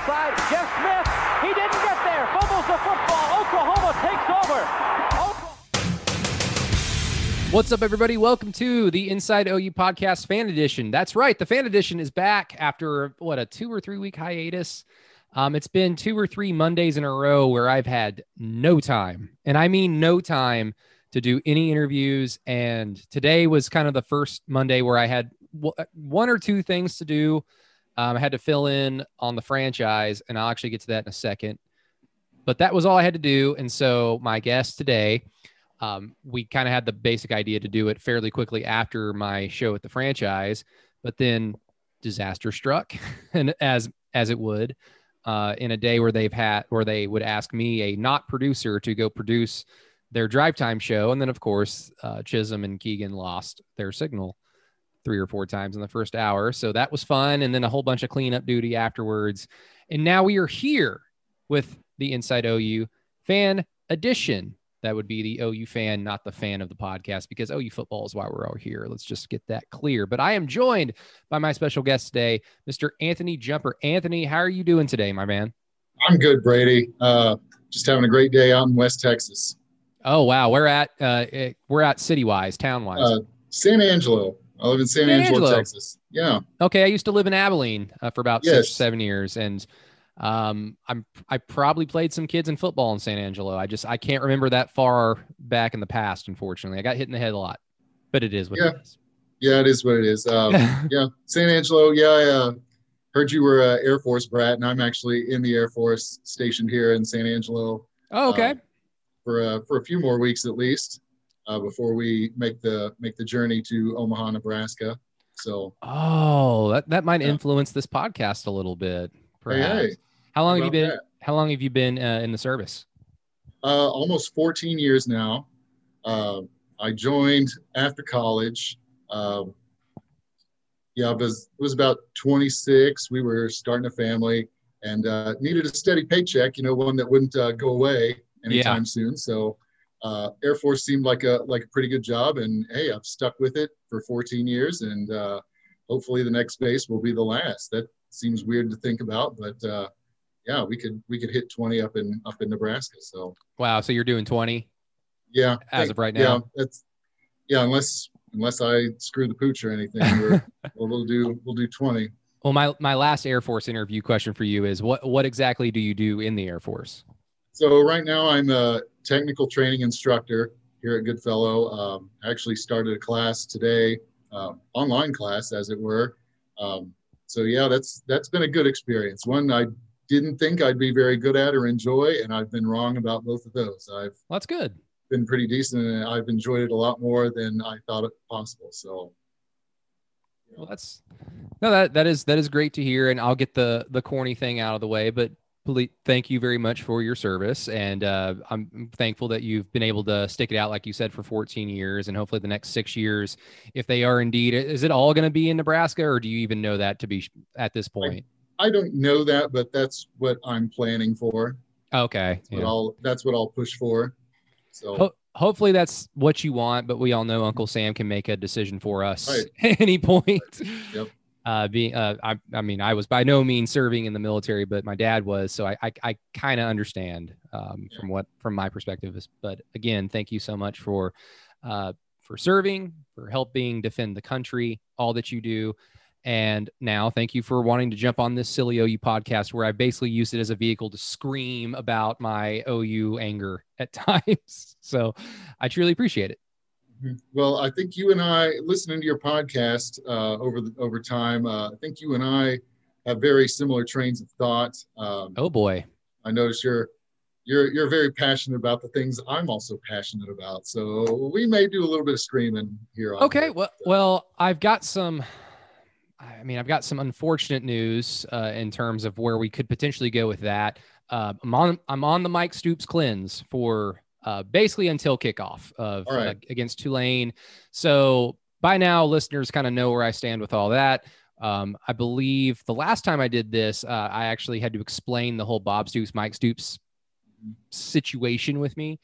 outside. Jeff Smith, he didn't get there. Fumbles the football. Oklahoma takes over. What's up, everybody? Welcome to the Inside OU Podcast Fan Edition. That's right, the Fan Edition is back after what a two or three week hiatus. Um, it's been two or three Mondays in a row where I've had no time, and I mean no time to do any interviews. And today was kind of the first Monday where I had one or two things to do. Um, I had to fill in on the franchise, and I'll actually get to that in a second. But that was all I had to do. And so my guest today um, we kind of had the basic idea to do it fairly quickly after my show at the franchise, but then disaster struck, and as as it would, uh, in a day where they've had where they would ask me, a not producer, to go produce their drive time show, and then of course uh, Chisholm and Keegan lost their signal three or four times in the first hour, so that was fun, and then a whole bunch of cleanup duty afterwards, and now we are here with the Inside OU fan edition that would be the OU fan, not the fan of the podcast, because OU football is why we're all here. Let's just get that clear. But I am joined by my special guest today, Mr. Anthony Jumper. Anthony, how are you doing today, my man? I'm good, Brady. Uh, just having a great day out in West Texas. Oh wow, we're at uh, eh, we're at city wise, town wise. Uh, San Angelo. I live in San, San Angelo, Angelo, Texas. Yeah. Okay, I used to live in Abilene uh, for about yes. six, seven years, and um, I'm I probably played some kids in football in San Angelo. I just I can't remember that far back in the past. Unfortunately, I got hit in the head a lot, but it is what yeah. it is. Yeah, it is what it is. Um, yeah, San Angelo. Yeah, I uh, heard you were an Air Force brat, and I'm actually in the Air Force stationed here in San Angelo. Oh, okay. Uh, for uh, for a few more weeks at least, uh, before we make the make the journey to Omaha, Nebraska. So. Oh, that that might yeah. influence this podcast a little bit. Perhaps. Hey, hey. How long have you been? That? How long have you been uh, in the service? Uh, almost 14 years now. Uh, I joined after college. Um, yeah, it was it was about 26. We were starting a family and uh, needed a steady paycheck. You know, one that wouldn't uh, go away anytime yeah. soon. So uh, Air Force seemed like a like a pretty good job, and hey, I've stuck with it for 14 years, and hopefully the next base will be the last. That seems weird to think about, but yeah, we could we could hit 20 up in up in Nebraska. So wow, so you're doing 20? Yeah, as of right now. Yeah, that's yeah, unless unless I screw the pooch or anything, we will do we'll do 20. Well, my my last Air Force interview question for you is what what exactly do you do in the Air Force? So right now I'm a technical training instructor here at Goodfellow. Um, I actually started a class today, uh, online class as it were. Um, so yeah, that's that's been a good experience. One I didn't think I'd be very good at or enjoy, and I've been wrong about both of those. I've that's good. Been pretty decent, and I've enjoyed it a lot more than I thought it possible. So, well, that's no that that is that is great to hear, and I'll get the the corny thing out of the way. But thank you very much for your service, and uh, I'm thankful that you've been able to stick it out, like you said, for 14 years, and hopefully the next six years, if they are indeed, is it all going to be in Nebraska, or do you even know that to be at this point? I don't know that, but that's what I'm planning for. Okay. That's what. I'll that's what I'll push for. So Ho- hopefully that's what you want, but we all know Uncle Sam can make a decision for us right. at any point. Right. Yep. Uh, being, uh, I, I mean, I was by no means serving in the military, but my dad was, so I, I, I kind of understand um, yeah. from what, from my perspective. Is, but again, thank you so much for, uh, for serving, for helping defend the country, all that you do. And now, thank you for wanting to jump on this silly OU podcast where I basically used it as a vehicle to scream about my OU anger at times. So I truly appreciate it. Well, I think you and I, listening to your podcast uh, over the, over time, uh, I think you and I have very similar trains of thought. Um, oh boy, I notice you're you're you're very passionate about the things I'm also passionate about. So we may do a little bit of screaming here. okay, well, well, I've got some I mean, I've got some unfortunate news uh, in terms of where we could potentially go with that. Uh, I'm on I'm on the Mike Stoops cleanse for uh, basically until kickoff of right. Uh, against Tulane. So by now, listeners kind of know where I stand with all that. Um, I believe the last time I did this, uh, I actually had to explain the whole Bob Stoops, Mike Stoops situation with me.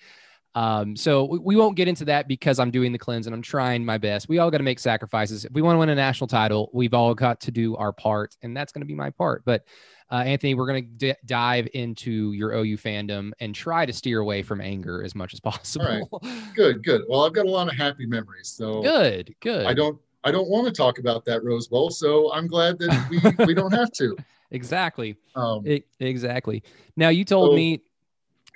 Um, so we, we won't get into that because I'm doing the cleanse and I'm trying my best. We all got to make sacrifices. If we want to win a national title, we've all got to do our part, and that's going to be my part. But uh, Anthony, we're going to d- dive into your OU fandom and try to steer away from anger as much as possible. Good, good. Well, I've got a lot of happy memories. So good, good. I don't, I don't want to talk about that Rose Bowl, so I'm glad that we we don't have to. Exactly. Um, it, exactly. Now you told so, me.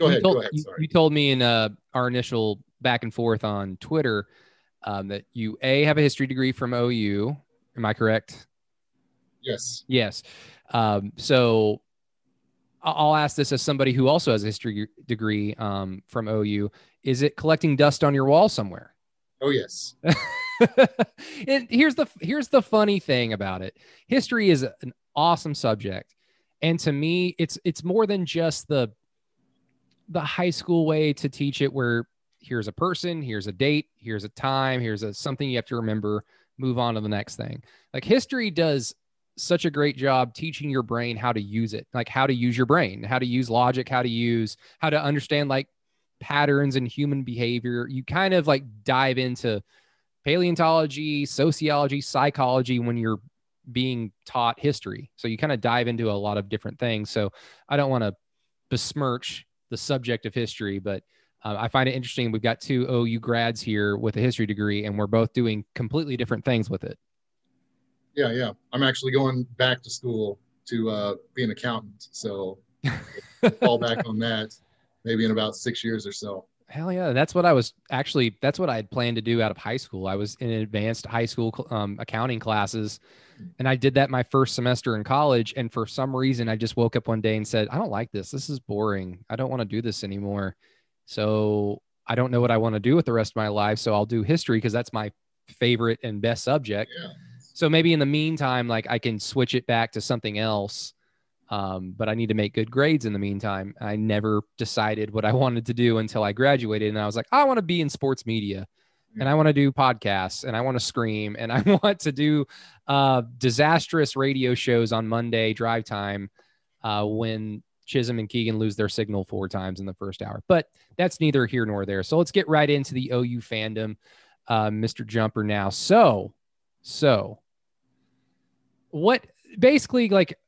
Go ahead. Told, go ahead. You, you told me in uh, our initial back and forth on Twitter um, that you a have a history degree from OU. Am I correct? Yes. Yes. Um, so I'll ask this as somebody who also has a history degree um, from OU. Is it collecting dust on your wall somewhere? Oh yes. and here's the here's the funny thing about it. History is an awesome subject, and to me, it's it's more than just the the high school way to teach it, where here's a person, here's a date, here's a time, here's a something you have to remember, move on to the next thing. Like history does such a great job teaching your brain how to use it, like how to use your brain, how to use logic, how to use how to understand like patterns in human behavior. You kind of like dive into paleontology, sociology, psychology when you're being taught history. So you kind of dive into a lot of different things. So I don't want to besmirch the subject of history, but uh, I find it interesting. We've got two OU grads here with a history degree, and we're both doing completely different things with it. Yeah, yeah. I'm actually going back to school to uh, be an accountant, so fall back on that maybe in about six years or so. Hell yeah, that's what I was actually. That's what I had planned to do out of high school. I was in advanced high school um, accounting classes, and I did that my first semester in college. And for some reason, I just woke up one day and said, "I don't like this. This is boring. I don't want to do this anymore." So I don't know what I want to do with the rest of my life. So I'll do history because that's my favorite and best subject. Yeah. So maybe in the meantime, like I can switch it back to something else. Um, but I need to make good grades in the meantime. I never decided what I wanted to do until I graduated, and I was like, I want to be in sports media, and I want to do podcasts, and I want to scream, and I want to do uh, disastrous radio shows on Monday drive time uh, when Chisholm and Keegan lose their signal four times in the first hour. But that's neither here nor there. So let's get right into the OU fandom, uh, Mr. Jumper. Now, so so what basically like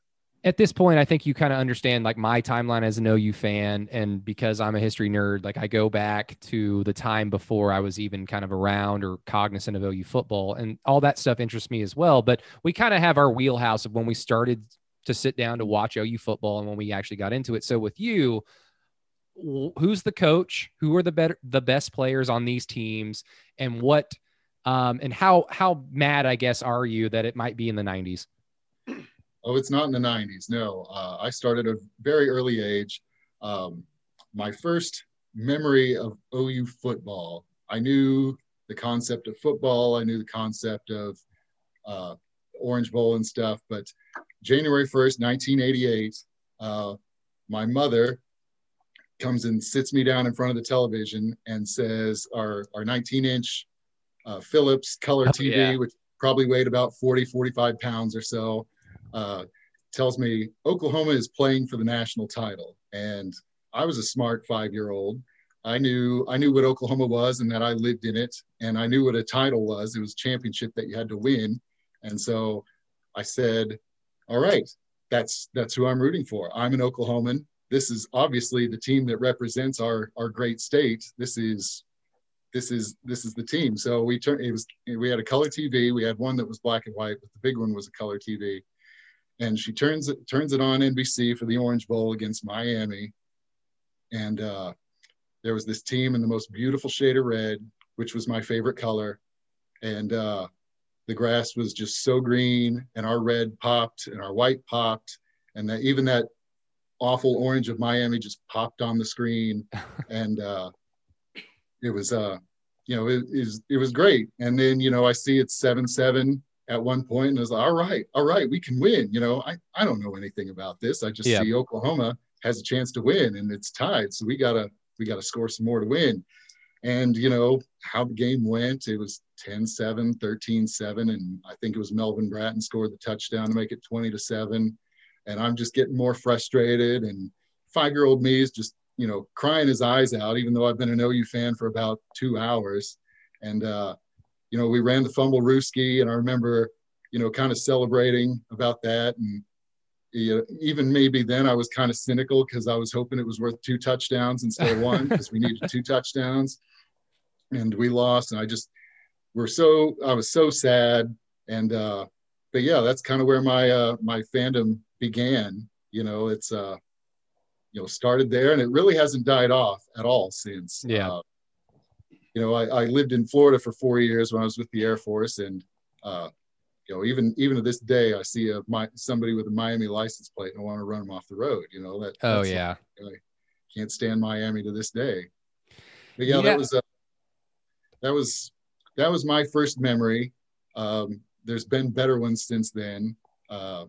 at this point, I think you kind of understand like my timeline as an OU fan. And because I'm a history nerd, like I go back to the time before I was even kind of around or cognizant of OU football. And all that stuff interests me as well. But we kind of have our wheelhouse of when we started to sit down to watch OU football and when we actually got into it. So with you, who's the coach? Who are the better, the best players on these teams? And what, um, and how, how mad, I guess, are you that it might be in the 90s? Oh, it's not in the 90s. No, uh, I started at a very early age. Um, my first memory of OU football, I knew the concept of football, I knew the concept of uh, Orange Bowl and stuff. But January 1st, 1988, uh, my mother comes and sits me down in front of the television and says, Our, our 19 inch uh, Philips color Oh, TV, yeah. which probably weighed about 40, 45 pounds or so uh, tells me Oklahoma is playing for the national title. And I was a smart five year old. I knew I knew what Oklahoma was and that I lived in it, and I knew what a title was. It was championship that you had to win, and so I said, "All right, that's that's who I'm rooting for. I'm an Oklahoman. This is obviously the team that represents our our great state. This is this is this is the team." So we turned. It was we had a color TV. We had one that was black and white, but the big one was a color TV and she turns it turns it on NBC for the Orange Bowl against Miami, and uh, there was this team in the most beautiful shade of red, which was my favorite color, and uh, the grass was just so green, and our red popped, and our white popped, and that even that awful orange of Miami just popped on the screen, and uh, it was uh, you know it is it was great, and then you know I see it's seven seven at one point and I was like, all right, all right, we can win. You know, I, I don't know anything about this. I just Yeah. see Oklahoma has a chance to win and it's tied. So we gotta we gotta score some more to win. And you know, how the game went, it was 10-7, 13-7, and I think it was Melvin Bratton scored the touchdown to make it 20 to 7. And I'm just getting more frustrated. And five-year-old me is just you know, crying his eyes out, even though I've been an OU fan for about two hours. And, uh, you know, we ran the fumblerooski, and I remember, you know, kind of celebrating about that. And you know, even maybe then I was kind of cynical because I was hoping it was worth two touchdowns instead of one because we needed two touchdowns. And we lost. And I just, we're so, I was so sad. And, uh, but yeah, that's kind of where my, uh, my fandom began. You know, it's, uh, you know, started there and it really hasn't died off at all since. Yeah. Uh, you know, I, I lived in Florida for four years when I was with the Air Force, and uh, you know, even even to this day, I see a my somebody with a Miami license plate and I want to run them off the road. You know that. Oh yeah. Like, I can't stand Miami to this day. But yeah, Yeah. that was a, that was that was my first memory. Um, there's been better ones since then. Uh,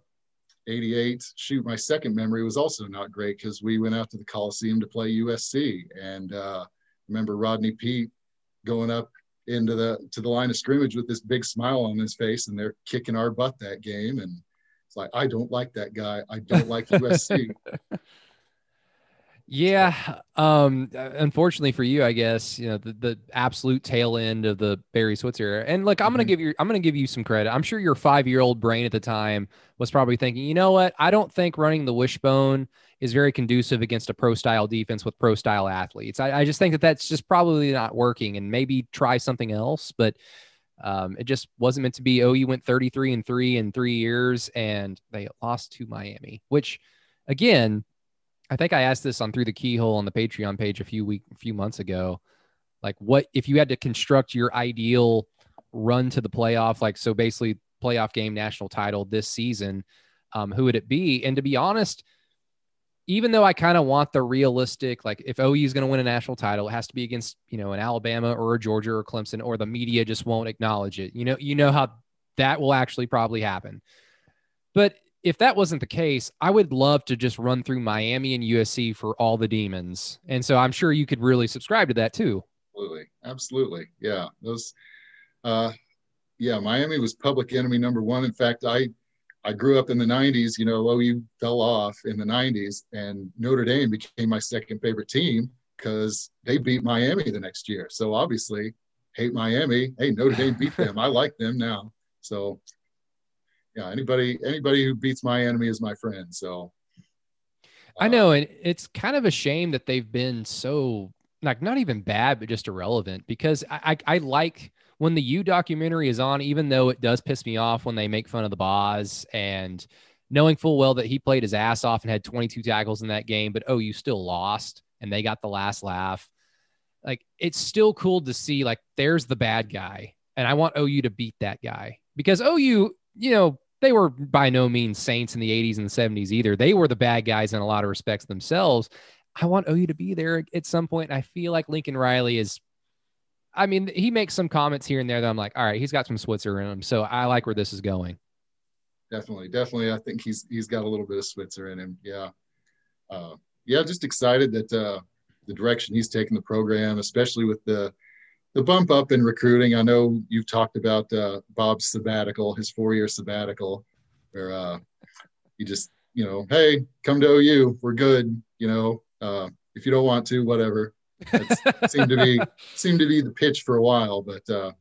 88. Shoot, my second memory was also not great because we went out to the Coliseum to play USC, and uh, remember Rodney Peete going up into the to the line of scrimmage with this big smile on his face, and they're kicking our butt that game, and it's like I don't like that guy. I don't like USC. Yeah. Um, unfortunately for you, I guess, you know, the, the absolute tail end of the Barry Switzer era. And look, I'm going to Mhm. give you, I'm to give you some credit. I'm sure your five year old brain at the time was probably thinking, you know what? I don't think running the wishbone is very conducive against a pro style defense with pro style athletes. I, I just think that that's just probably not working and maybe try something else, but um, it just wasn't meant to be. OU went 33 and three in three years and they lost to Miami, which again, I think I asked this on through the keyhole on the Patreon page a few week, a few months ago. Like, what if you had to construct your ideal run to the playoff? Like, so basically, playoff game, national title this season. Um, who would it be? And to be honest, even though I kind of want the realistic, like if OU is going to win a national title, it has to be against you know an Alabama or a Georgia or Clemson, or the media just won't acknowledge it. You know, you know how that will actually probably happen. But if that wasn't the case, I would love to just run through Miami and USC for all the demons. And so I'm sure you could really subscribe to that too. absolutely, absolutely, yeah. Those, uh, yeah, Miami was public enemy number one. In fact, I I grew up in the '90s. You know, OU fell off in the '90s, and Notre Dame became my second favorite team because they beat Miami the next year. So obviously, hate Miami. Hey, Notre Dame beat them. I like them now. So yeah, anybody anybody who beats my enemy is my friend. So I uh, know, and it's kind of a shame that they've been so like not even bad, but just irrelevant. Because I I, I like when the U documentary is on, even though it does piss me off when they make fun of the Boz and knowing full well that he played his ass off and had 22 tackles in that game, but oh, you still lost and they got the last laugh. Like it's still cool to see like there's the bad guy, and I want OU to beat that guy because OU, you know, they were by no means saints in the 80s and the 70s either. They were the bad guys in a lot of respects themselves. I want OU to be there at some point. I feel like Lincoln Riley is, I mean, he makes some comments here and there that I'm like, all right, he's got some Switzer in him. So I like where this is going. definitely, definitely. I think he's he's got a little bit of Switzer in him. Yeah, uh, yeah. Just excited that uh, the direction he's taking the program, especially with the the bump up in recruiting. I know you've talked about uh, Bob's sabbatical, his four year sabbatical, where uh, he just you know, hey, come to OU, we're good. You know, uh, if you don't want to, whatever. That seemed to be seemed to be the pitch for a while, but uh,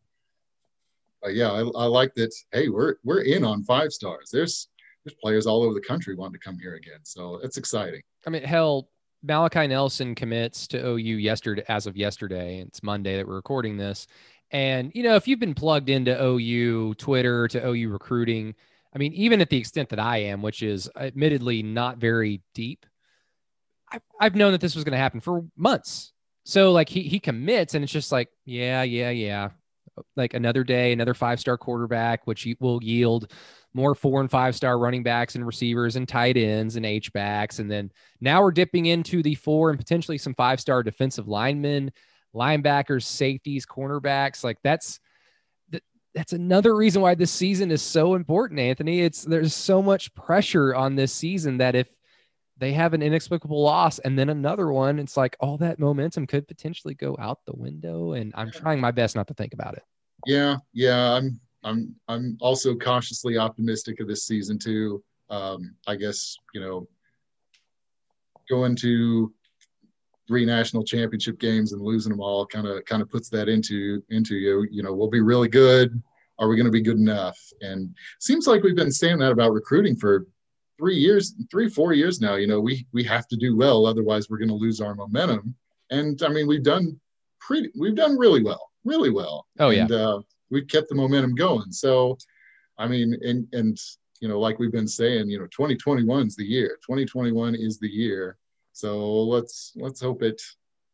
yeah, I, I like that. Hey, we're we're in on five stars. There's there's players all over the country wanting to come here again, so it's exciting. I mean, hell, Malachi Nelson commits to OU yesterday, as of yesterday. It's Monday that we're recording this. And, you know, if you've been plugged into OU Twitter to OU recruiting, I mean, even at the extent that I am, which is admittedly not very deep, I've, I've known that this was going to happen for months. So, like, he, he commits, and it's just like, yeah, yeah, yeah. Like another day, another five star quarterback, which will yield more four and five star running backs and receivers and tight ends and H backs. And then now we're dipping into the four and potentially some five star defensive linemen, linebackers, safeties, cornerbacks. Like that's that's another reason why this season is so important, Anthony. It's there's so much pressure on this season that if they have an inexplicable loss and then another one, it's like all that momentum could potentially go out the window. And I'm trying my best not to think about it. Yeah, yeah, I'm I'm I'm also cautiously optimistic of this season too. Um, I guess you know, going to three national championship games and losing them all kind of kind of puts that into into you. You know, we'll be really good. Are we going to be good enough? And seems like we've been saying that about recruiting for three years, three four years now. You know, we we have to do well, otherwise we're going to lose our momentum. And I mean, we've done pretty, we've done really well, really well. Oh yeah. And, uh, we've kept the momentum going. So, I mean, and and you know, like we've been saying, you know, 2021 is the year. 2021 is the year so let's let's hope it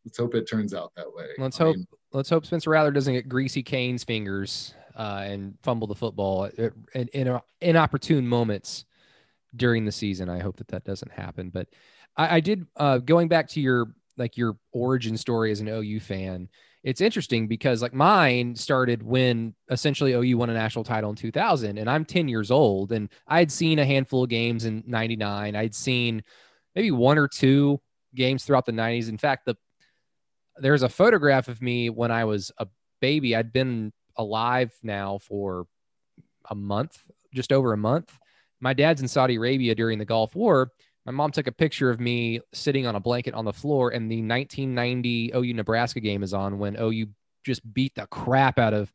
let's hope it turns out that way. Let's I hope mean, let's hope Spencer Rattler doesn't get greasy Cane's fingers uh, and fumble the football in, in inopportune moments during the season. I hope that that doesn't happen. But I, I did uh, going back to your like your origin story as an OU fan. It's interesting because like mine started when essentially OU won a national title in 2000, and I'm 10 years old, and I'd seen a handful of games in '99. I'd seen maybe one or two games throughout the 90s. In fact, the there's a photograph of me when I was a baby. I'd been alive now for a month, just over a month. My dad's in Saudi Arabia during the Gulf War. My mom took a picture of me sitting on a blanket on the floor, and the 1990 OU Nebraska game is on when OU just beat the crap out of.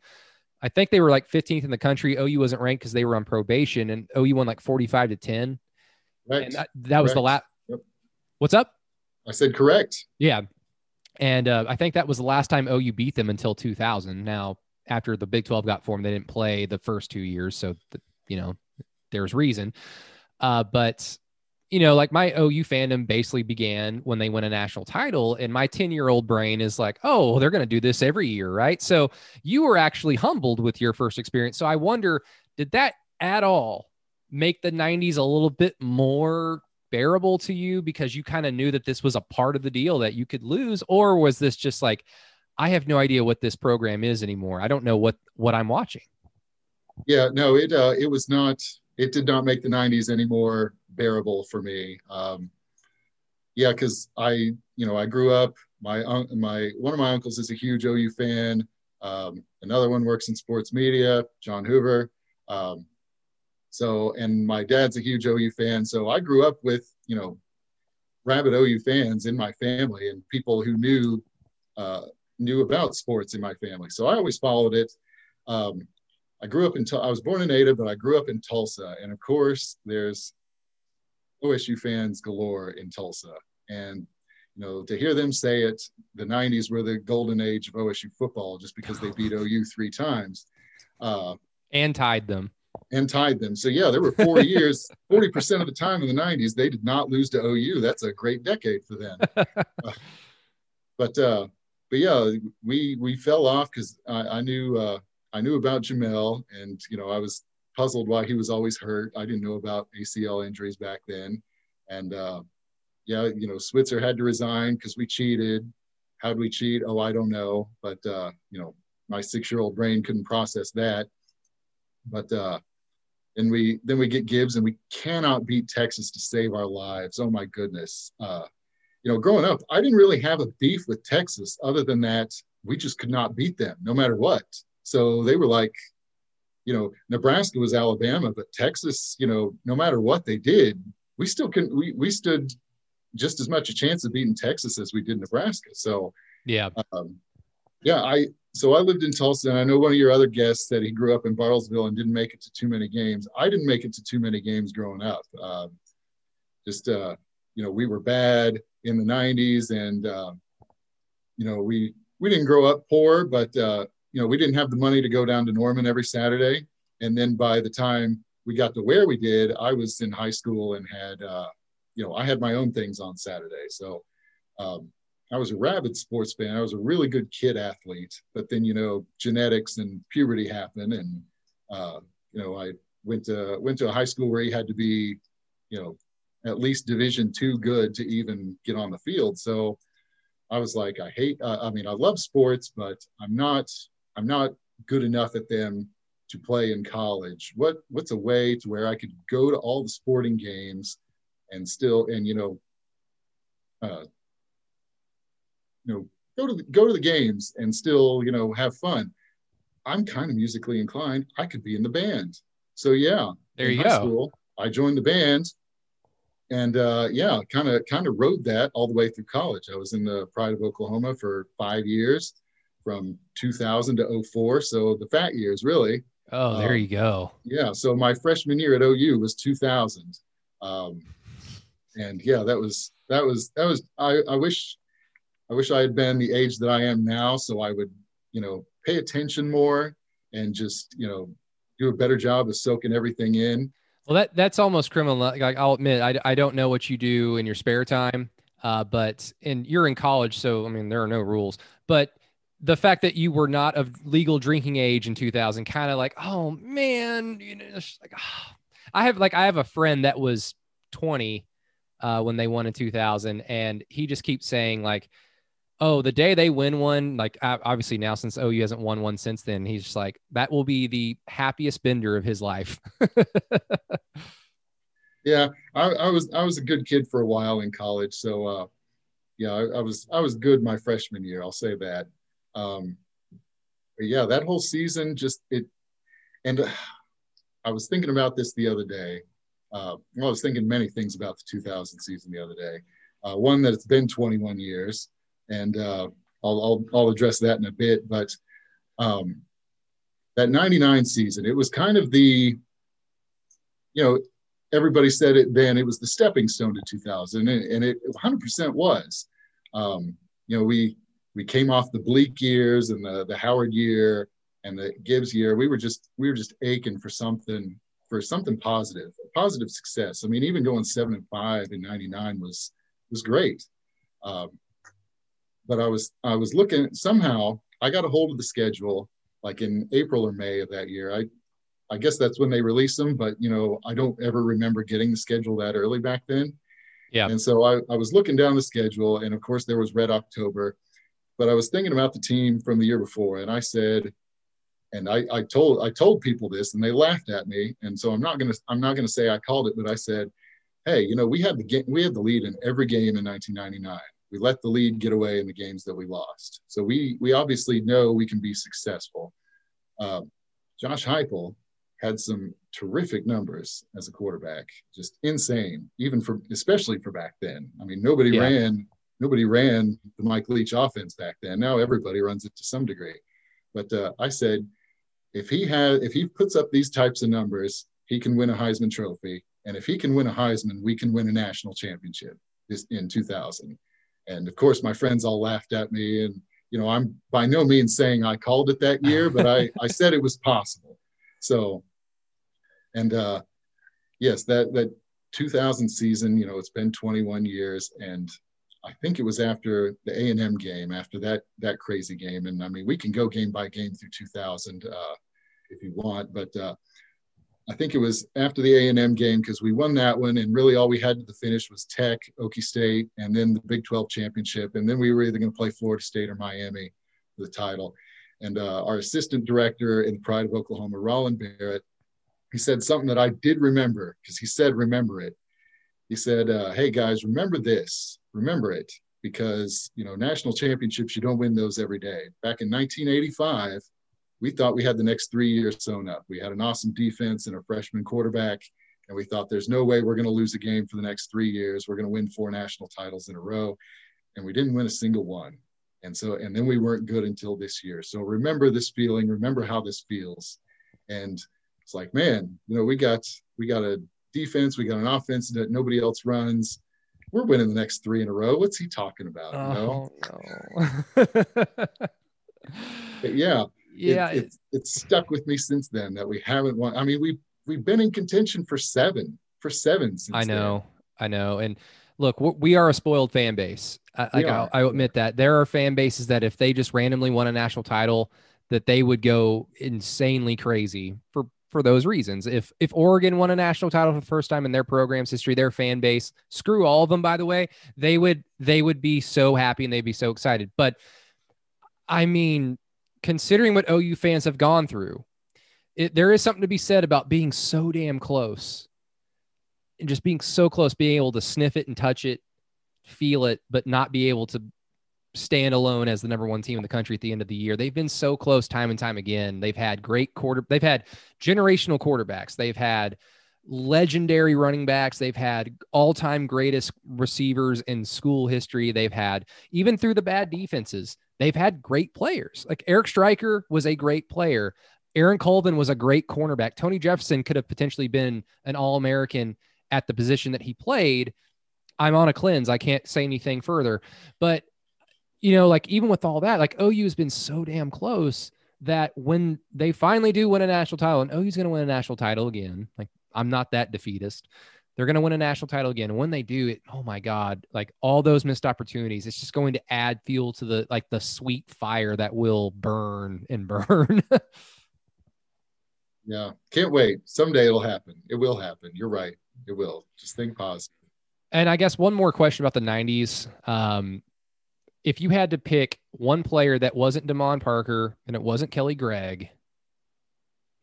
I think they were like 15th in the country. OU wasn't ranked because they were on probation, and OU won like 45 to 10. Right. And that, that was the last. What's up? I said correct. Yeah. And uh, I think that was the last time OU beat them until 2000. Now, after the Big 12 got formed, they didn't play the first two years. So, the, you know, there's reason. Uh, but, you know, like my OU fandom basically began when they win a national title. And my 10 year old brain is like, oh, they're going to do this every year. Right. So you were actually humbled with your first experience. So I wonder, did that at all make the 90s a little bit more bearable to you because you kind of knew that this was a part of the deal that you could lose or was this just like i have no idea what this program is anymore i don't know what what i'm watching yeah no it uh it was not it did not make the 90s any more bearable for me um yeah because i you know i grew up my my one of my uncles is a huge ou fan um, another one works in sports media john hoover um, so, and my dad's a huge OU fan. So I grew up with, you know, rabid OU fans in my family and people who knew, uh, knew about sports in my family. So I always followed it. Um, I grew up in, I was born in Ada, but I grew up in Tulsa. And of course, there's OSU fans galore in Tulsa. And, you know, to hear them say it, the 90s were the golden age of OSU football just because they beat OU three times. Uh, and tied them and tied them. So yeah, there were four years, 40% of the time in the 90s, they did not lose to OU. That's a great decade for them. uh, but uh, but yeah, we we fell off because I, I, knew uh, I knew about Jamelle, and you know I was puzzled why he was always hurt. I didn't know about ACL injuries back then, and uh, yeah, you know Switzer had to resign because we cheated. How'd we cheat? Oh, I don't know, but uh, you know my six-year-old brain couldn't process that. But uh, and we then we get Gibbs, and we cannot beat Texas to save our lives. Oh my goodness! Uh, you know, growing up, I didn't really have a beef with Texas, other than that we just could not beat them no matter what. So they were like, you know, Nebraska was Alabama, but Texas, you know, no matter what they did, we still can we we stood just as much a chance of beating Texas as we did Nebraska. So yeah, um, yeah, I so I lived in Tulsa, and I know one of your other guests said he grew up in Bartlesville and didn't make it to too many games. I didn't make it to too many games growing up. Uh, just uh, you know, we were bad in the '90s, and uh, you know, we we didn't grow up poor, but uh, you know, we didn't have the money to go down to Norman every Saturday. And then by the time we got to where we did, I was in high school and had uh, you know, I had my own things on Saturday. So um, I was a rabid sports fan. I was a really good kid athlete, but then you know genetics and puberty happened, and uh, you know I went to went to a high school where you had to be, you know, at least Division two good to even get on the field. So I was like, I hate. Uh, I mean, I love sports, but I'm not. I'm not good enough at them to play in college. What What's a way to where I could go to all the sporting games and still and you know. Uh, you know go to the, go to the games and still you know have fun i'm kind of musically inclined i could be in the band so yeah there you go school, i joined the band and uh, yeah, kind of kind of rode that all the way through college. I was in the Pride of Oklahoma for five years, from 2000 to 04. So the fat years, really. Oh, there um, you go. Yeah. So my freshman year at OU was 2000. Um, and yeah, that was that was that was. I, I wish I wish I had been the age that I am now, so I would you know pay attention more and just you know do a better job of soaking everything in. Well, that that's almost criminal. Like I'll admit, I, I don't know what you do in your spare time, uh, but and you're in college, so I mean there are no rules. But the fact that you were not of legal drinking age in 2000, kind of like, oh man, you know, like, oh. I have like I have a friend that was 20 uh, when they won in 2000, and he just keeps saying like, oh, the day they win one, like obviously now since OU hasn't won one since then, he's just like, that will be the happiest bender of his life. yeah, I, I, was I was a good kid for a while in college, so uh, yeah, I, I, was I was good my freshman year. I'll say that. Um, yeah, that whole season just it, and uh, I was thinking about this the other day. Uh, well, I was thinking many things about the 2000 season the other day. Uh, one that it's been 21 years and uh, I'll, I'll, I'll address that in a bit. But um, that '99 season, it was kind of the, you know, everybody said it then. It was the stepping stone to 2000, and, and it 100% was. Um, you know, we we came off the bleak years and the the Howard year and the Gibbs year. We were just we were just aching for something for something positive, positive success. I mean, even going seven and five in '99 was was great. Um, but I was I was looking somehow I got a hold of the schedule like in April or May of that year. I I guess that's when they released them, but you know I don't ever remember getting the schedule that early back then. Yeah. And so I, I was looking down the schedule, and of course there was Red October, but I was thinking about the team from the year before, and I said, and I, I told I told people this, and they laughed at me, and so I'm not gonna I'm not gonna say I called it, but I said, hey, you know we had the game we had the lead in every game in 1999 we let the lead get away in the games that we lost. So we we obviously know we can be successful. Uh, Josh Heupel had some terrific numbers as a quarterback, just insane, even for especially for back then. I mean, nobody yeah. ran nobody ran the Mike Leach offense back then. Now everybody runs it to some degree. But uh, I said, if he has if he puts up these types of numbers, he can win a Heisman Trophy, and if he can win a Heisman, we can win a national championship this in 2000. And of course, my friends all laughed at me. And, you know, I'm by no means saying I called it that year, but I, I said it was possible. So, and uh, yes, that, that 2000 season, you know, it's been 21 years. And I think it was after the A&M game, after that, that crazy game. And I mean, we can go game by game through 2000 uh, if you want, but uh, I think it was after the A and M game because we won that one, and really all we had to finish was Tech, Okie State, and then the Big 12 championship, and then we were either going to play Florida State or Miami for the title. And uh, our assistant director in Pride of Oklahoma, Rollin Barrett, he said something that I did remember because he said, "Remember it." He said, uh, "Hey guys, remember this. Remember it." Because you know national championships, you don't win those every day. Back in 1985, we thought we had the next three years sewn up. We had an awesome defense and a freshman quarterback, and we thought there's no way we're going to lose a game for the next three years. We're going to win four national titles in a row, and we didn't win a single one. And so, and then we weren't good until this year. So remember this feeling. Remember how this feels. And it's like, man, you know, we got we got a defense, we got an offense that nobody else runs. We're winning the next three in a row. What's he talking about? Oh, you know? Oh, no. yeah, yeah, it, it, it's stuck with me since then that we haven't won. I mean, we we've been in contention for seven for seven. I know, then. I know, and look, we are a spoiled fan base. I, like I, I admit that there are fan bases that if they just randomly won a national title, that they would go insanely crazy for for those reasons. If if Oregon won a national title for the first time in their program's history, their fan base, screw all of them, by the way, they would they would be so happy and they'd be so excited. But I mean, considering what OU fans have gone through, it, there is something to be said about being so damn close and just being so close, being able to sniff it and touch it, feel it, but not be able to stand alone as the number one team in the country at the end of the year. They've been so close time and time again. They've had great quarter, they've had generational quarterbacks. They've had legendary running backs. They've had all time greatest receivers in school history. They've had, even through the bad defenses, they've had great players. Like Eric Striker was a great player. Aaron Colvin was a great cornerback. Tony Jefferson could have potentially been an All American at the position that he played. I'm on a cleanse. I can't say anything further. But, you know, like even with all that, like OU has been so damn close that when they finally do win a national title, and OU's going to win a national title again, like I'm not that defeatist. They're going to win a national title again. And when they do it, oh my God, like all those missed opportunities, it's just going to add fuel to the like the sweet fire that will burn and burn. yeah. Can't wait. Someday it'll happen. It will happen. You're right. It will. Just think positive. And I guess one more question about the 90s. Um, if you had to pick one player that wasn't Demond Parker and it wasn't Kelly Gregg,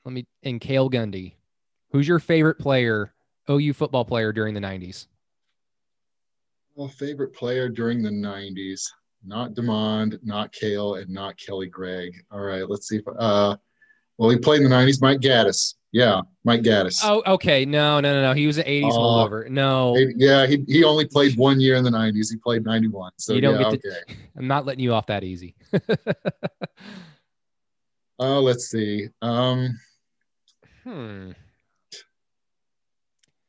let me and Cale Gundy, Who's your favorite player, OU football player during the 90s? Well, favorite player during the 90s, not Demond, not Cale, and not Kelly Gregg. All right, let's see if uh well he played in the 90s, Mike Gaddis. Yeah, Mike Gaddis. Oh, okay. No, no, no, no. He was an 80s uh, holdover. No. Yeah, he, he only played one year in the 90s. He played 91. So you don't yeah, get to, okay. I'm not letting you off that easy. uh, let's see. Um, hmm.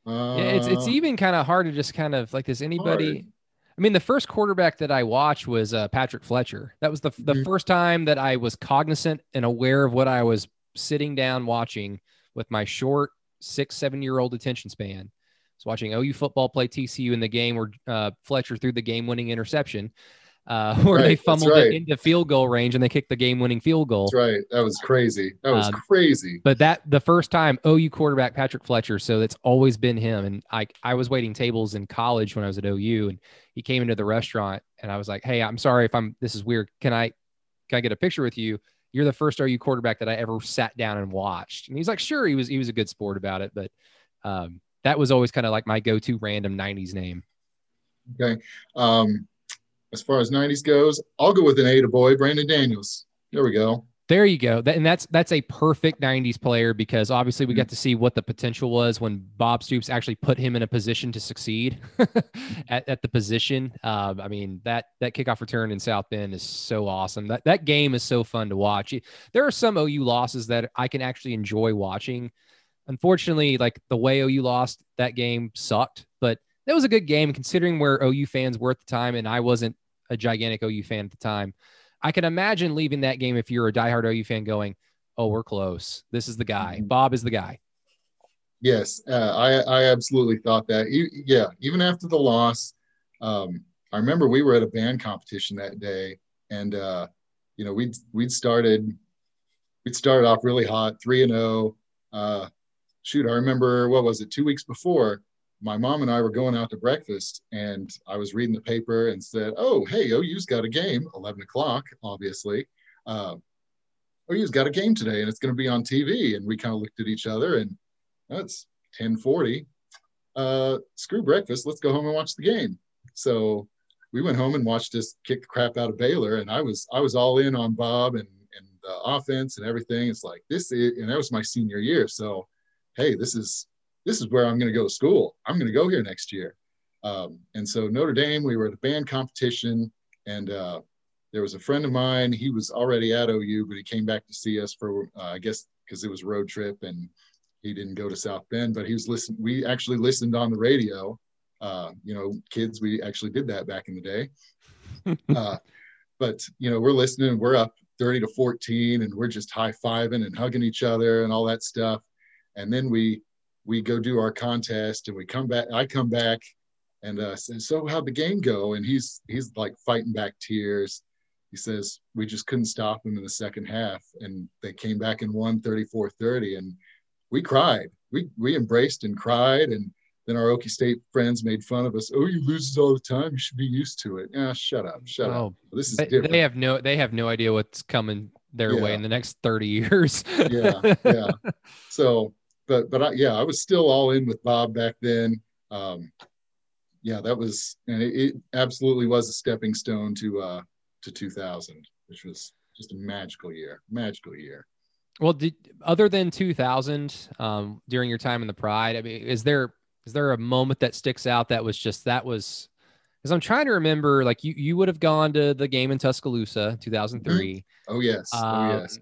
Uh, yeah, it's it's uh, even kind of hard to just kind of like, does anybody? Hard. I mean, the first quarterback that I watched was uh, Patrick Fletcher. That was the the mm-hmm. first time that I was cognizant and aware of what I was sitting down watching with my short six seven year old attention span. I was watching OU football play TCU in the game where uh, Fletcher threw the game winning interception uh, where right, they fumbled right. it into field goal range and they kicked the game-winning field goal. That's right. That was crazy. That was um, crazy. But that the first time OU quarterback Patrick Fletcher, so that's always been him. And I I was waiting tables in college when I was at OU, and he came into the restaurant, and I was like, "Hey, I'm sorry if I'm this is weird. Can I can I get a picture with you?" You're the first OU quarterback that I ever sat down and watched. And he's like, sure, he was he was a good sport about it, but um, that was always kind of like my go-to random '90s name. Okay. Um, as far as 90s goes, I'll go with an A to boy, Brandon Daniels. There we go. There you go. And that's that's a perfect 90s player because obviously we got to see what the potential was when Bob Stoops actually put him in a position to succeed at, at the position. Um, I mean, that that kickoff return in South Bend is so awesome. That that game is so fun to watch. There are some OU losses that I can actually enjoy watching. Unfortunately, like the way OU lost that game sucked, but that was a good game considering where OU fans were at the time, and I wasn't a gigantic OU fan at the time. I can imagine leaving that game if you're a diehard OU fan going, "Oh, we're close. This is the guy. Mm-hmm. Bob is the guy." Yes, uh, I I absolutely thought that. Yeah, even after the loss, um, I remember we were at a band competition that day, and uh, you know we'd we'd started we'd started off really hot, three and zero. Oh. Uh, shoot, I remember what was it? Two weeks before, my mom and I were going out to breakfast, and I was reading the paper and said, "Oh, hey, OU's got a game, 11 o'clock, obviously. Uh, OU's got a game today, and it's going to be on TV." And we kind of looked at each other, and that's 10:40. Uh, screw breakfast. Let's go home and watch the game. So we went home and watched us kick the crap out of Baylor, and I was I was all in on Bob and and the offense and everything. It's like this, is, and that was my senior year. So, hey, this is this is where I'm going to go to school. I'm going to go here next year. Um, and so Notre Dame, we were at a band competition, and uh, there was a friend of mine. He was already at OU, but he came back to see us for, uh, I guess, because it was a road trip, and he didn't go to South Bend. But he was listening. We actually listened on the radio. Uh, you know, kids, we actually did that back in the day. Uh, but you know, we're listening. We're up 30 to 14, and we're just high fiving and hugging each other and all that stuff. And then we we go do our contest and we come back. I come back and uh, says, "So how'd the game go?" And he's he's like fighting back tears. He says, "We just couldn't stop them in the second half, and they came back and won 34-30, and we cried. We we embraced and cried, and then our Okie State friends made fun of us. Oh, you loses all the time. You should be used to it. Yeah, shut up, shut oh, up. This is they, different. They have no they have no idea what's coming their yeah. way in the next 30 years. yeah, yeah. So but but I, yeah, I was still all in with Bob back then. Um, yeah, that was and it, it, absolutely was a stepping stone to uh, to 2000, which was just a magical year, magical year. Well, did other than 2000, um, during your time in the Pride, I mean, is there is there a moment that sticks out that was just that was? Because I'm trying to remember, like you you would have gone to the game in Tuscaloosa, 2003. Mm-hmm. Oh yes, oh Um, yes.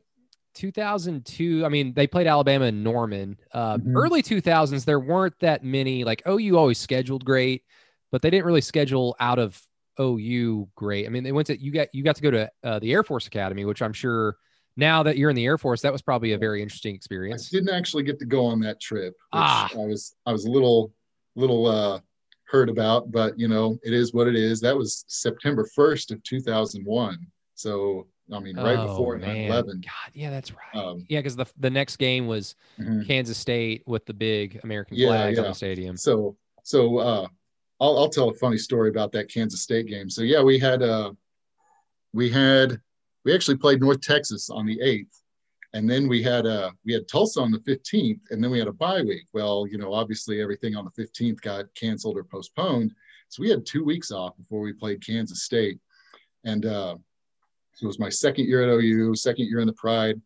2002 i mean they played alabama and norman uh, Mhm. early 2000s there weren't that many like ou always scheduled great but they didn't really schedule out of ou great i mean they went to you got you got to go to uh, the air force academy which i'm sure now that you're in the air force that was probably a very interesting experience I didn't actually get to go on that trip, which Ah. I was I was a little little uh, hurt about, but you know it is what it is. That was September first of two thousand one. So I mean, right Oh, before 9/11. god yeah that's right Um, yeah because the, the next game was mhm. kansas state with the big american Yeah, flags on the stadium So so uh, I'll I'll tell a funny story about that Kansas State game. So yeah, we had uh, we had we actually played North Texas on the eighth, and then we had uh we had Tulsa on the fifteenth, and then we had a bye week. Well, you know, obviously everything on the fifteenth got canceled or postponed, so we had two weeks off before we played Kansas State, and uh, it was my second year at OU, second year in the Pride,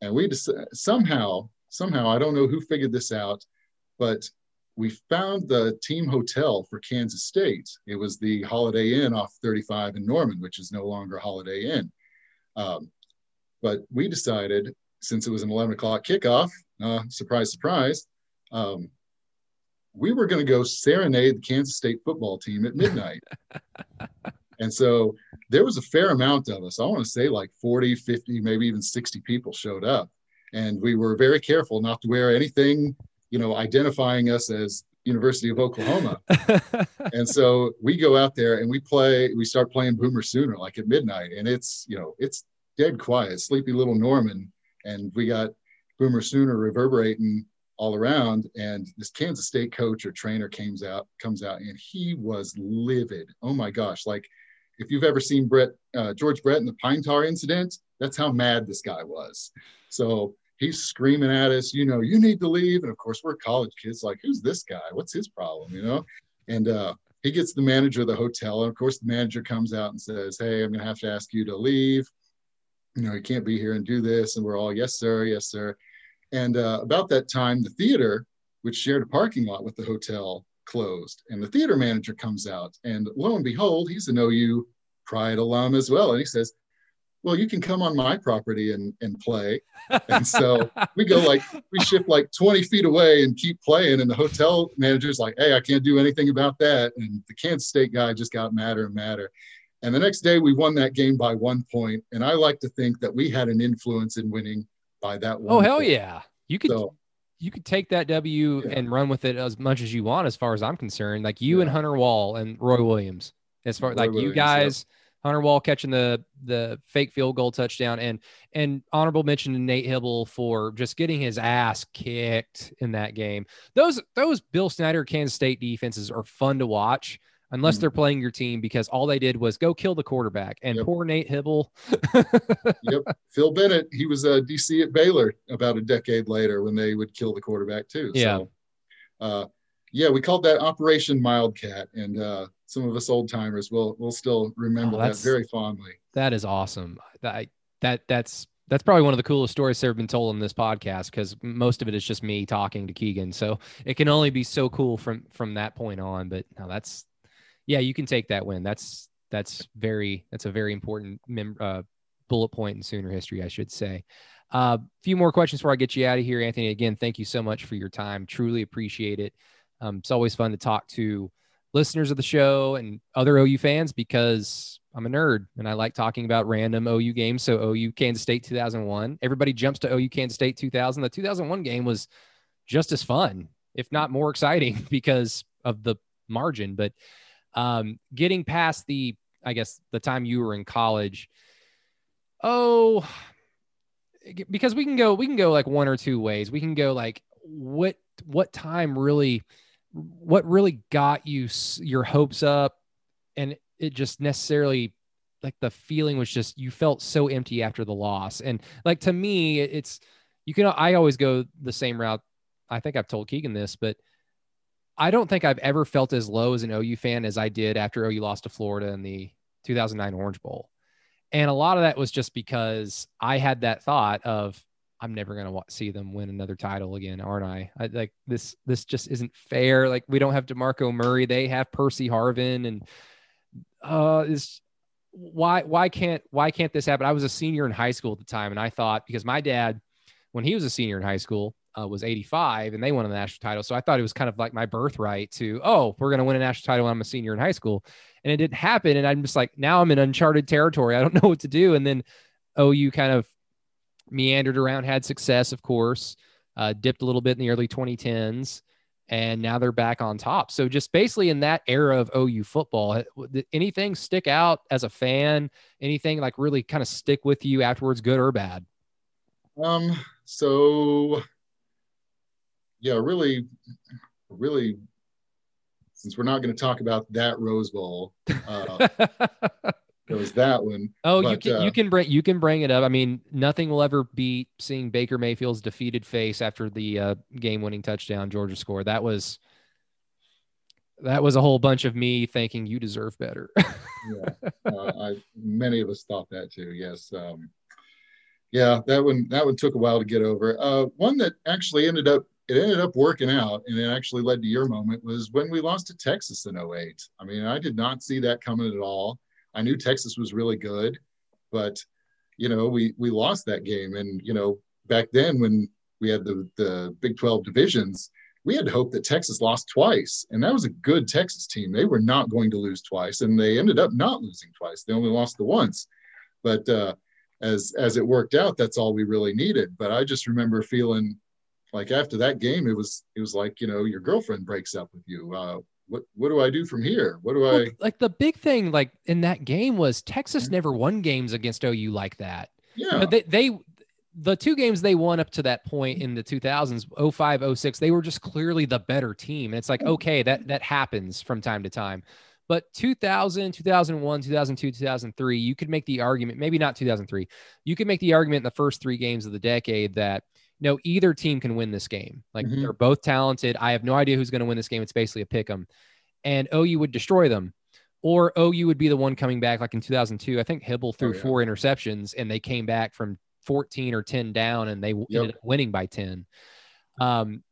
and we just somehow somehow I don't know who figured this out, but we found the team hotel for Kansas State. It was the Holiday Inn off 35 in Norman, which is no longer Holiday Inn. Um, but we decided, since it was an 11 o'clock kickoff, uh, surprise, surprise, um, we were going to go serenade the Kansas State football team at midnight. and so there was a fair amount of us. I want to say like 40, 50, maybe even 60 people showed up. And we were very careful not to wear anything, you know, identifying us as University of Oklahoma. and so we go out there and we play, we start playing Boomer Sooner like at midnight. And it's, you know, it's dead quiet, sleepy little Norman. And we got Boomer Sooner reverberating all around. And this Kansas State coach or trainer comes out, comes out, and he was livid. Oh my gosh. Like if you've ever seen Brett, uh, George Brett in the Pine Tar incident, that's how mad this guy was. So he's screaming at us, you know, you need to leave. And of course, we're college kids, like, who's this guy? What's his problem? You know? And uh, he gets the manager of the hotel. And of course, the manager comes out and says, Hey, I'm going to have to ask you to leave. You know, you can't be here and do this. And we're all, Yes, sir. Yes, sir. And uh, about that time, the theater, which shared a parking lot with the hotel, closed. And the theater manager comes out. And lo and behold, he's an OU Pride alum as well. And he says, well, you can come on my property and, and play. And so we go like, we shift like 20 feet away and keep playing. And the hotel manager's like, hey, I can't do anything about that. And the Kansas State guy just got madder and madder. And the next day we won that game by one point. And I like to think that we had an influence in winning by that oh, one. oh hell point. yeah you could So you could take that W Yeah. and run with it as much as you want, as far as I'm concerned. Like you and Hunter Wall and Roy Williams, as far Roy like Williams, you guys, Hunter Wall catching the the fake field goal touchdown, and and honorable mention to Nate Hybl for just getting his ass kicked in that game. Those those Bill Snyder Kansas State defenses are fun to watch. Unless Mhm. they're playing your team, because all they did was go kill the quarterback. And Yep. poor Nate Hybl. yep. Phil Bennett, he was a DC at Baylor about a decade later when they would kill the quarterback too. Yeah. So, uh, yeah, we called that Operation Wildcat, and uh, some of us old timers will will still remember Oh, that very fondly. That is awesome. That that that's that's probably one of the coolest stories that have been told on this podcast because most of it is just me talking to Keegan. So it can only be so cool from from that point on. But no, that's yeah, you can take that win. That's that's very that's a very important mem- uh, bullet point in Sooner history, I should say. A uh, few more questions before I get you out of here, Anthony. Again, thank you so much for your time. Truly appreciate it. Um, it's always fun to talk to listeners of the show and other OU fans because I'm a nerd and I like talking about random OU games. So OU Kansas State 2001. Everybody jumps to OU Kansas State 2000. The 2001 game was just as fun, if not more exciting, because of the margin. But um, getting past the, I guess, the time you were in college. Oh, because we can go, we can go like one or two ways. We can go like what what time really, what really got you your hopes up, and it just necessarily like the feeling was just you felt so empty after the loss and like to me it's you can i always go the same route i think i've told keegan this but i don't think i've ever felt as low as an ou fan as i did after ou lost to florida in the 2009 orange bowl and a lot of that was just because i had that thought of I'm never gonna see them win another title again, aren't I? I? Like this, this just isn't fair. Like we don't have Demarco Murray, they have Percy Harvin, and uh, is why why can't why can't this happen? I was a senior in high school at the time, and I thought because my dad, when he was a senior in high school, uh, was 85, and they won the national title, so I thought it was kind of like my birthright to oh, we're gonna win a national title when I'm a senior in high school, and it didn't happen, and I'm just like now I'm in uncharted territory. I don't know what to do, and then OU kind of meandered around, had success, of course, uh, dipped a little bit in the early 2010s, and now they're back on top. So just basically in that era of OU football, anything stick out as a fan? Anything like really kind of stick with you afterwards, good or bad? Um. So, yeah, really, really. Since we're not going to talk about that Rose Bowl, uh, there was that one. Oh, But, you can uh, you can bring you can bring it up. I mean, nothing will ever beat seeing Baker Mayfield's defeated face after the uh, game-winning touchdown Georgia scored. That was that was a whole bunch of me thinking you deserve better. yeah, uh, I, many of us thought that too. Yes, um, yeah, that one that one took a while to get over. Uh, one that actually ended up it ended up working out, and it actually led to your moment was when we lost to Texas in 08. I mean, I did not see that coming at all. I knew Texas was really good, but you know, we we lost that game, and you know, back then when we had the the Big 12 divisions, we had to hope that Texas lost twice, and that was a good Texas team. They were not going to lose twice, and they ended up not losing twice. They only lost the once, but uh, as as it worked out, that's all we really needed. But I just remember feeling like after that game, it was it was like you know your girlfriend breaks up with you. Uh, what what do I do from here? What do Well, I? like the big thing, like in that game, was Texas never won games against OU like that. You Yeah, know, they, they the two games they won up to that point in the 2000s 05 06 they were just clearly the better team and it's like okay that that happens from time to time but 2000 2001 2002 2003 you could make the argument maybe not 2003 you could make the argument in the first three games of the decade that no either team can win this game. Like Mhm. they're both talented. I have no idea who's going to win this game. It's basically a pick 'em. And OU would destroy them. Or OU would be the one coming back like in 2002 I think Hybl threw Oh, yeah. four interceptions and they came back from 14 or 10 down and they ended up winning by 10 um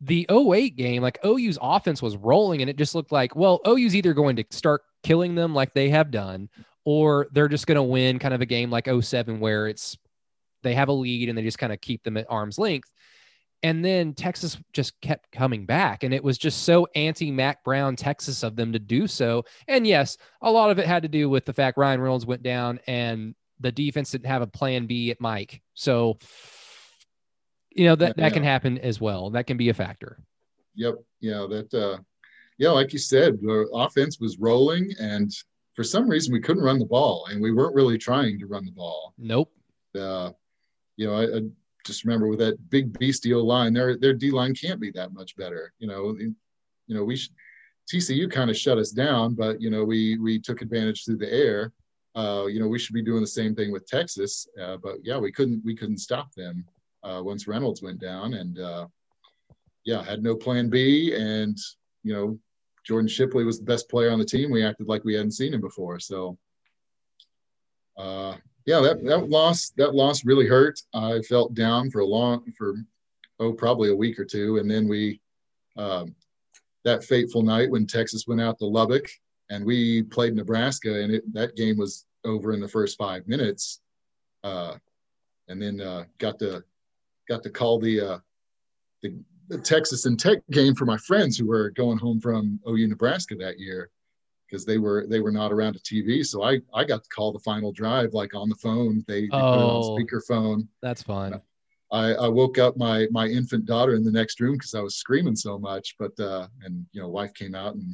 the 08 game like OU's offense was rolling and it just looked like well OU's either going to start killing them like they have done or they're just going to win kind of a game like 07 where it's they have a lead and they just kind of keep them at arm's length and then Texas just kept coming back. And it was just so anti Mack Brown, Texas of them to do so. And yes, a lot of it had to do with the fact Ryan Reynolds went down and the defense didn't have a plan B at Mike. So, you know, that, that can happen as well. That can be a factor. Yep. Yeah. That. Uh, yeah, like you said, the offense was rolling, and for some reason we couldn't run the ball, and we weren't really trying to run the ball. Nope. Uh, you know, I, I just remember with that big beastio line, their their D line can't be that much better. You know, you know we sh- TCU kind of shut us down, but you know we we took advantage through the air. Uh, you know, we should be doing the same thing with Texas, uh, but yeah, we couldn't we couldn't stop them uh, once Reynolds went down, and uh, yeah, had no plan B, and you know Jordan Shipley was the best player on the team. We acted like we hadn't seen him before, so. Yeah, that, that loss that loss really hurt. I felt down for a long for oh probably a week or two, and then we um, that fateful night when Texas went out to Lubbock and we played Nebraska, and it, that game was over in the first five minutes, uh, and then uh, got to got to call the, uh, the the Texas and Tech game for my friends who were going home from OU Nebraska that year because they were they were not around a TV. So I I got to call the final drive like on the phone. They, they put it Oh. on speakerphone. That's fun. I, I woke up my my infant daughter in the next room because I was screaming so much. But uh, and you know, wife came out and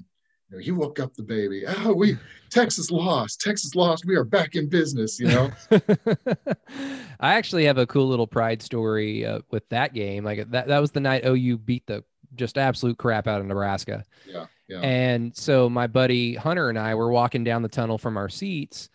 you know, you woke up the baby. Oh, we Texas lost. Texas lost. We are back in business. You know. I actually have a cool little pride story uh, with that game. Like that, that was the night OU beat the just absolute crap out of Nebraska. yeah. And so my buddy Hunter and I were walking down the tunnel from our seats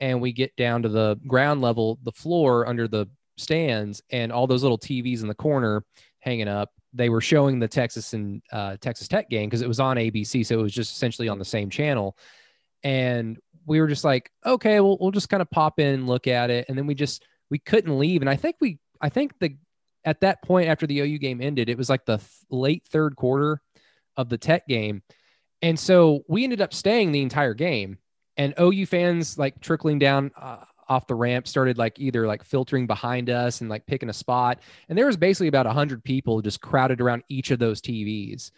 and we get down to the ground level, the floor under the stands and all those little TVs in the corner hanging up. They were showing the Texas and uh, Texas Tech game because it was on ABC. So it was just essentially on the same channel. And we were just like, okay, well, we'll just kind of pop in and look at it. And then we just, we couldn't leave. And I think we, I think the at that point after the OU game ended, it was like the th- late third quarter of the Tech game, and so we ended up staying the entire game. And OU fans like trickling down uh, off the ramp started like either like filtering behind us and like picking a spot. And there was basically about 100 people just crowded around each of those TVs.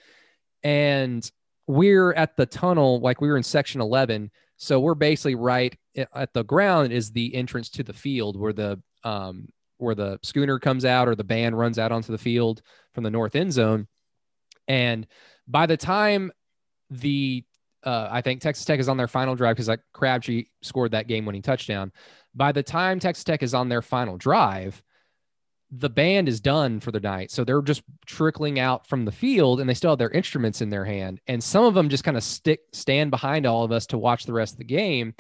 And we're at the tunnel, like we were in section 11. So we're basically right at the ground is the entrance to the field where the, um, where the schooner comes out or the band runs out onto the field from the north end zone. And by the time the uh, I think Texas Tech is on their final drive because like Crabtree scored that game winning touchdown. By the time Texas Tech is on their final drive, the band is done for the night. So they're just trickling out from the field and they still have their instruments in their hand. And some of them just kind of stick, stand behind all of us to watch the rest of the game.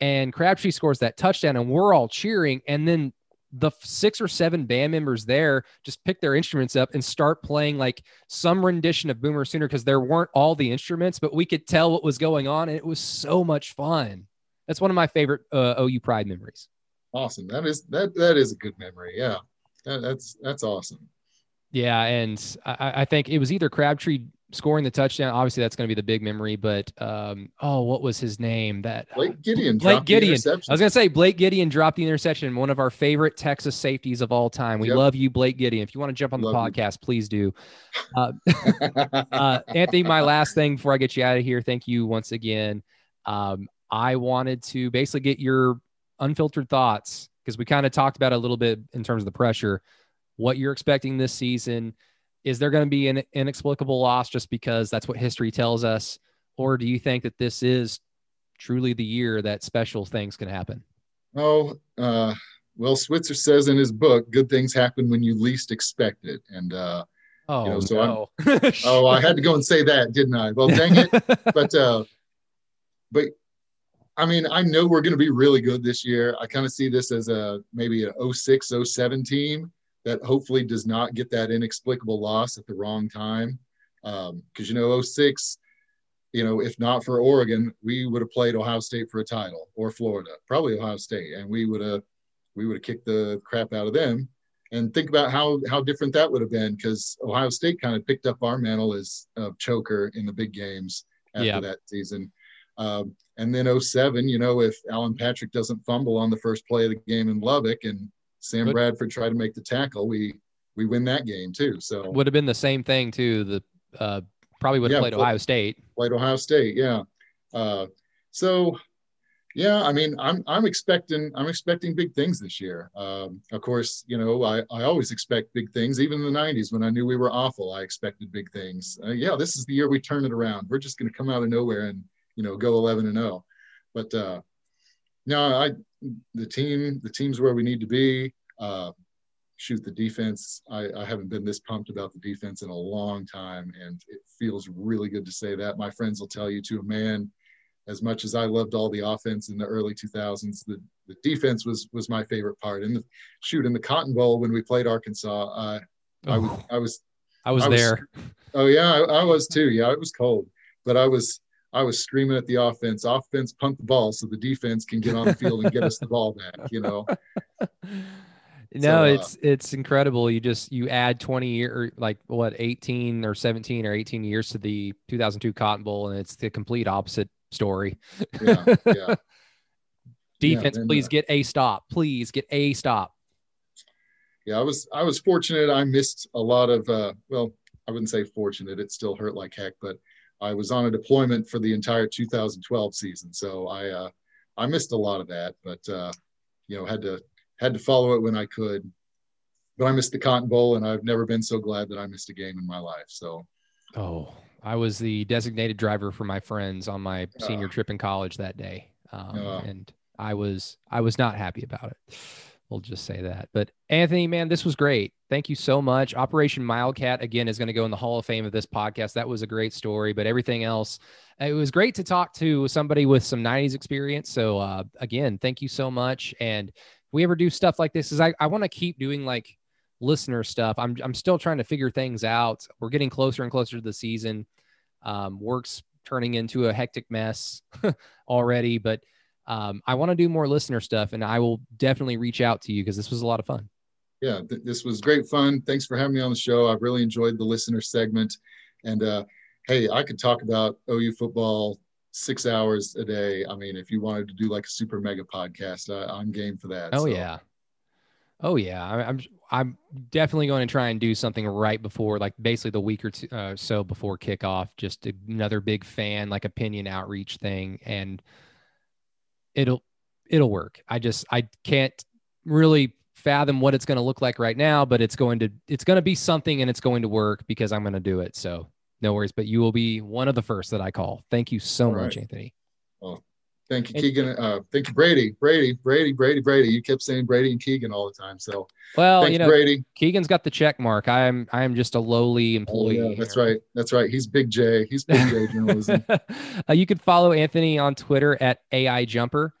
And Crabtree scores that touchdown and we're all cheering. And then the six or seven band members there just pick their instruments up and start playing like some rendition of Boomer Sooner because there weren't all the instruments, but we could tell what was going on. And it was so much fun. That's one of my favorite uh, OU Pride memories. Awesome. That is that that is a good memory. Yeah, that, that's that's awesome. Yeah, and I, I think it was either Crabtree scoring the touchdown. Obviously, that's going to be the big memory. But um, oh, what was his name? That Blake Gideon. Blake Gideon. I was going to say Blake Gideon dropped the interception. One of our favorite Texas safeties of all time. We yep. love you, Blake Gideon. If you want to jump on the love podcast, you. please do. Uh, uh, Anthony, my last thing before I get you out of here. Thank you once again. Um, I wanted to basically get your unfiltered thoughts because we kind of talked about a little bit in terms of the pressure. What you're expecting this season is there going to be an inexplicable loss just because that's what history tells us? Or do you think that this is truly the year that special things can happen? Oh, uh, well, Switzer says in his book, good things happen when you least expect it. And, uh, oh, you know, so no. Oh, I had to go and say that, didn't I? Well, dang it. but, uh, but I mean, I know we're going to be really good this year. I kind of see this as a maybe a 06, 07 team that hopefully does not get that inexplicable loss at the wrong time. Because, um, you know, 06, you know, if not for Oregon, we would have played Ohio State for a title or Florida, probably Ohio State, and we would have we would have kicked the crap out of them. And think about how how different that would have been because Ohio State kind of picked up our mantle as a choker in the big games after yeah. that season. Um, and then 07, you know, if Allen Patrick doesn't fumble on the first play of the game in Lubbock and Sam Good. Bradford tried to make the tackle, we we win that game too. So would have been the same thing too. The uh, probably would have yeah, played Ohio State. Played Ohio State, yeah. Uh, so yeah, I mean, I'm I'm expecting I'm expecting big things this year. Um, of course, you know, I, I always expect big things. Even in the '90s, when I knew we were awful, I expected big things. Uh, yeah, this is the year we turn it around. We're just going to come out of nowhere and you know go 11 and 0. But uh, no, I the team the team's where we need to be. Uh, shoot the defense. I, I haven't been this pumped about the defense in a long time, and it feels really good to say that. My friends will tell you to a man. As much as I loved all the offense in the early 2000s, the, the defense was was my favorite part. And the shoot in the Cotton Bowl when we played Arkansas, uh, oh, I, was, I was I was I there. Was, oh yeah, I, I was too. Yeah, it was cold, but I was I was screaming at the offense, offense punt the ball so the defense can get on the field and get us the ball back, you know. No, so, uh, it's uh, it's incredible. You just you add 20 year like what 18 or 17 or 18 years to the 2002 Cotton Bowl and it's the complete opposite story. Yeah, yeah. Defense, yeah, please uh, get a stop. Please get a stop. Yeah, I was I was fortunate. I missed a lot of uh well, I wouldn't say fortunate. It still hurt like heck, but I was on a deployment for the entire 2012 season, so I uh, I missed a lot of that, but uh, you know had to had to follow it when I could. But I missed the Cotton Bowl, and I've never been so glad that I missed a game in my life. So, oh, I was the designated driver for my friends on my senior uh, trip in college that day, um, uh, and I was I was not happy about it. We'll just say that. But Anthony, man, this was great. Thank you so much. Operation Wildcat again is going to go in the Hall of Fame of this podcast. That was a great story, but everything else, it was great to talk to somebody with some 90s experience. So uh, again, thank you so much. And we ever do stuff like this, is I, I want to keep doing like listener stuff. I'm I'm still trying to figure things out. We're getting closer and closer to the season. Um, work's turning into a hectic mess already, but um, I want to do more listener stuff, and I will definitely reach out to you because this was a lot of fun. yeah, th- this was great fun. Thanks for having me on the show. I really enjoyed the listener segment. And uh, hey, I could talk about OU football six hours a day. I mean, if you wanted to do like a super mega podcast, I, am game for that. Oh so. yeah, oh yeah. I, I'm I'm definitely going to try and do something right before, like basically the week or two, uh, so before kickoff. Just another big fan like opinion outreach thing, and it'll it'll work. I just I can't really fathom what it's going to look like right now, but it's going to it's going to be something and it's going to work because I'm going to do it. So no worries, but you will be one of the first that I call. Thank you so All much, right. Anthony. Well, thank you, and, Keegan. Uh, thank you, Brady. Brady, Brady, Brady, Brady. You kept saying Brady and Keegan all the time. So well, you know, Brady. Keegan's got the check mark. I am I am just a lowly employee. Oh, yeah, that's right. That's right. He's Big J. He's Big J journalism. uh, you could follow Anthony on Twitter at AI Jumper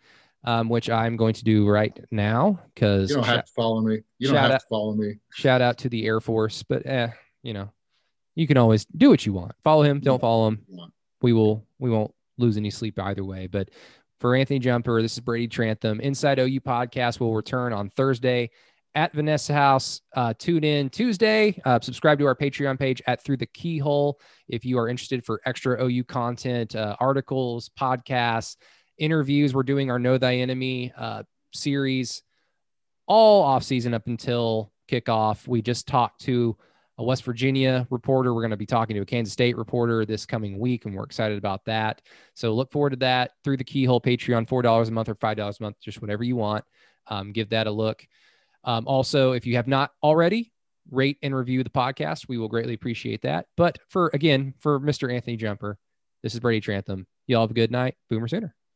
um, which I'm going to do right now because you don't have to follow me. You don't have out, to follow me. Shout out to the Air Force, but eh, you know, you can always do what you want. Follow him, don't follow him. We will, we won't lose any sleep either way. But for Anthony Jumper, this is Brady Trantham. Inside OU podcast will return on Thursday at Vanessa House. Uh, tune in Tuesday. Uh, subscribe to our Patreon page at Through the Keyhole if you are interested for extra OU content, uh, articles, podcasts interviews. We're doing our Know Thy Enemy uh, series all off season up until kickoff. We just talked to a West Virginia reporter. We're going to be talking to a Kansas State reporter this coming week, and we're excited about that. So look forward to that through the Keyhole Patreon, four dollars a month or five dollars a month, just whatever you want. Um, give that a look. Um, also, if you have not already, rate and review the podcast. We will greatly appreciate that. But for again, for Mr. Anthony Jumper, this is Brady Trantham. Y'all have a good night. Boomer Sooner.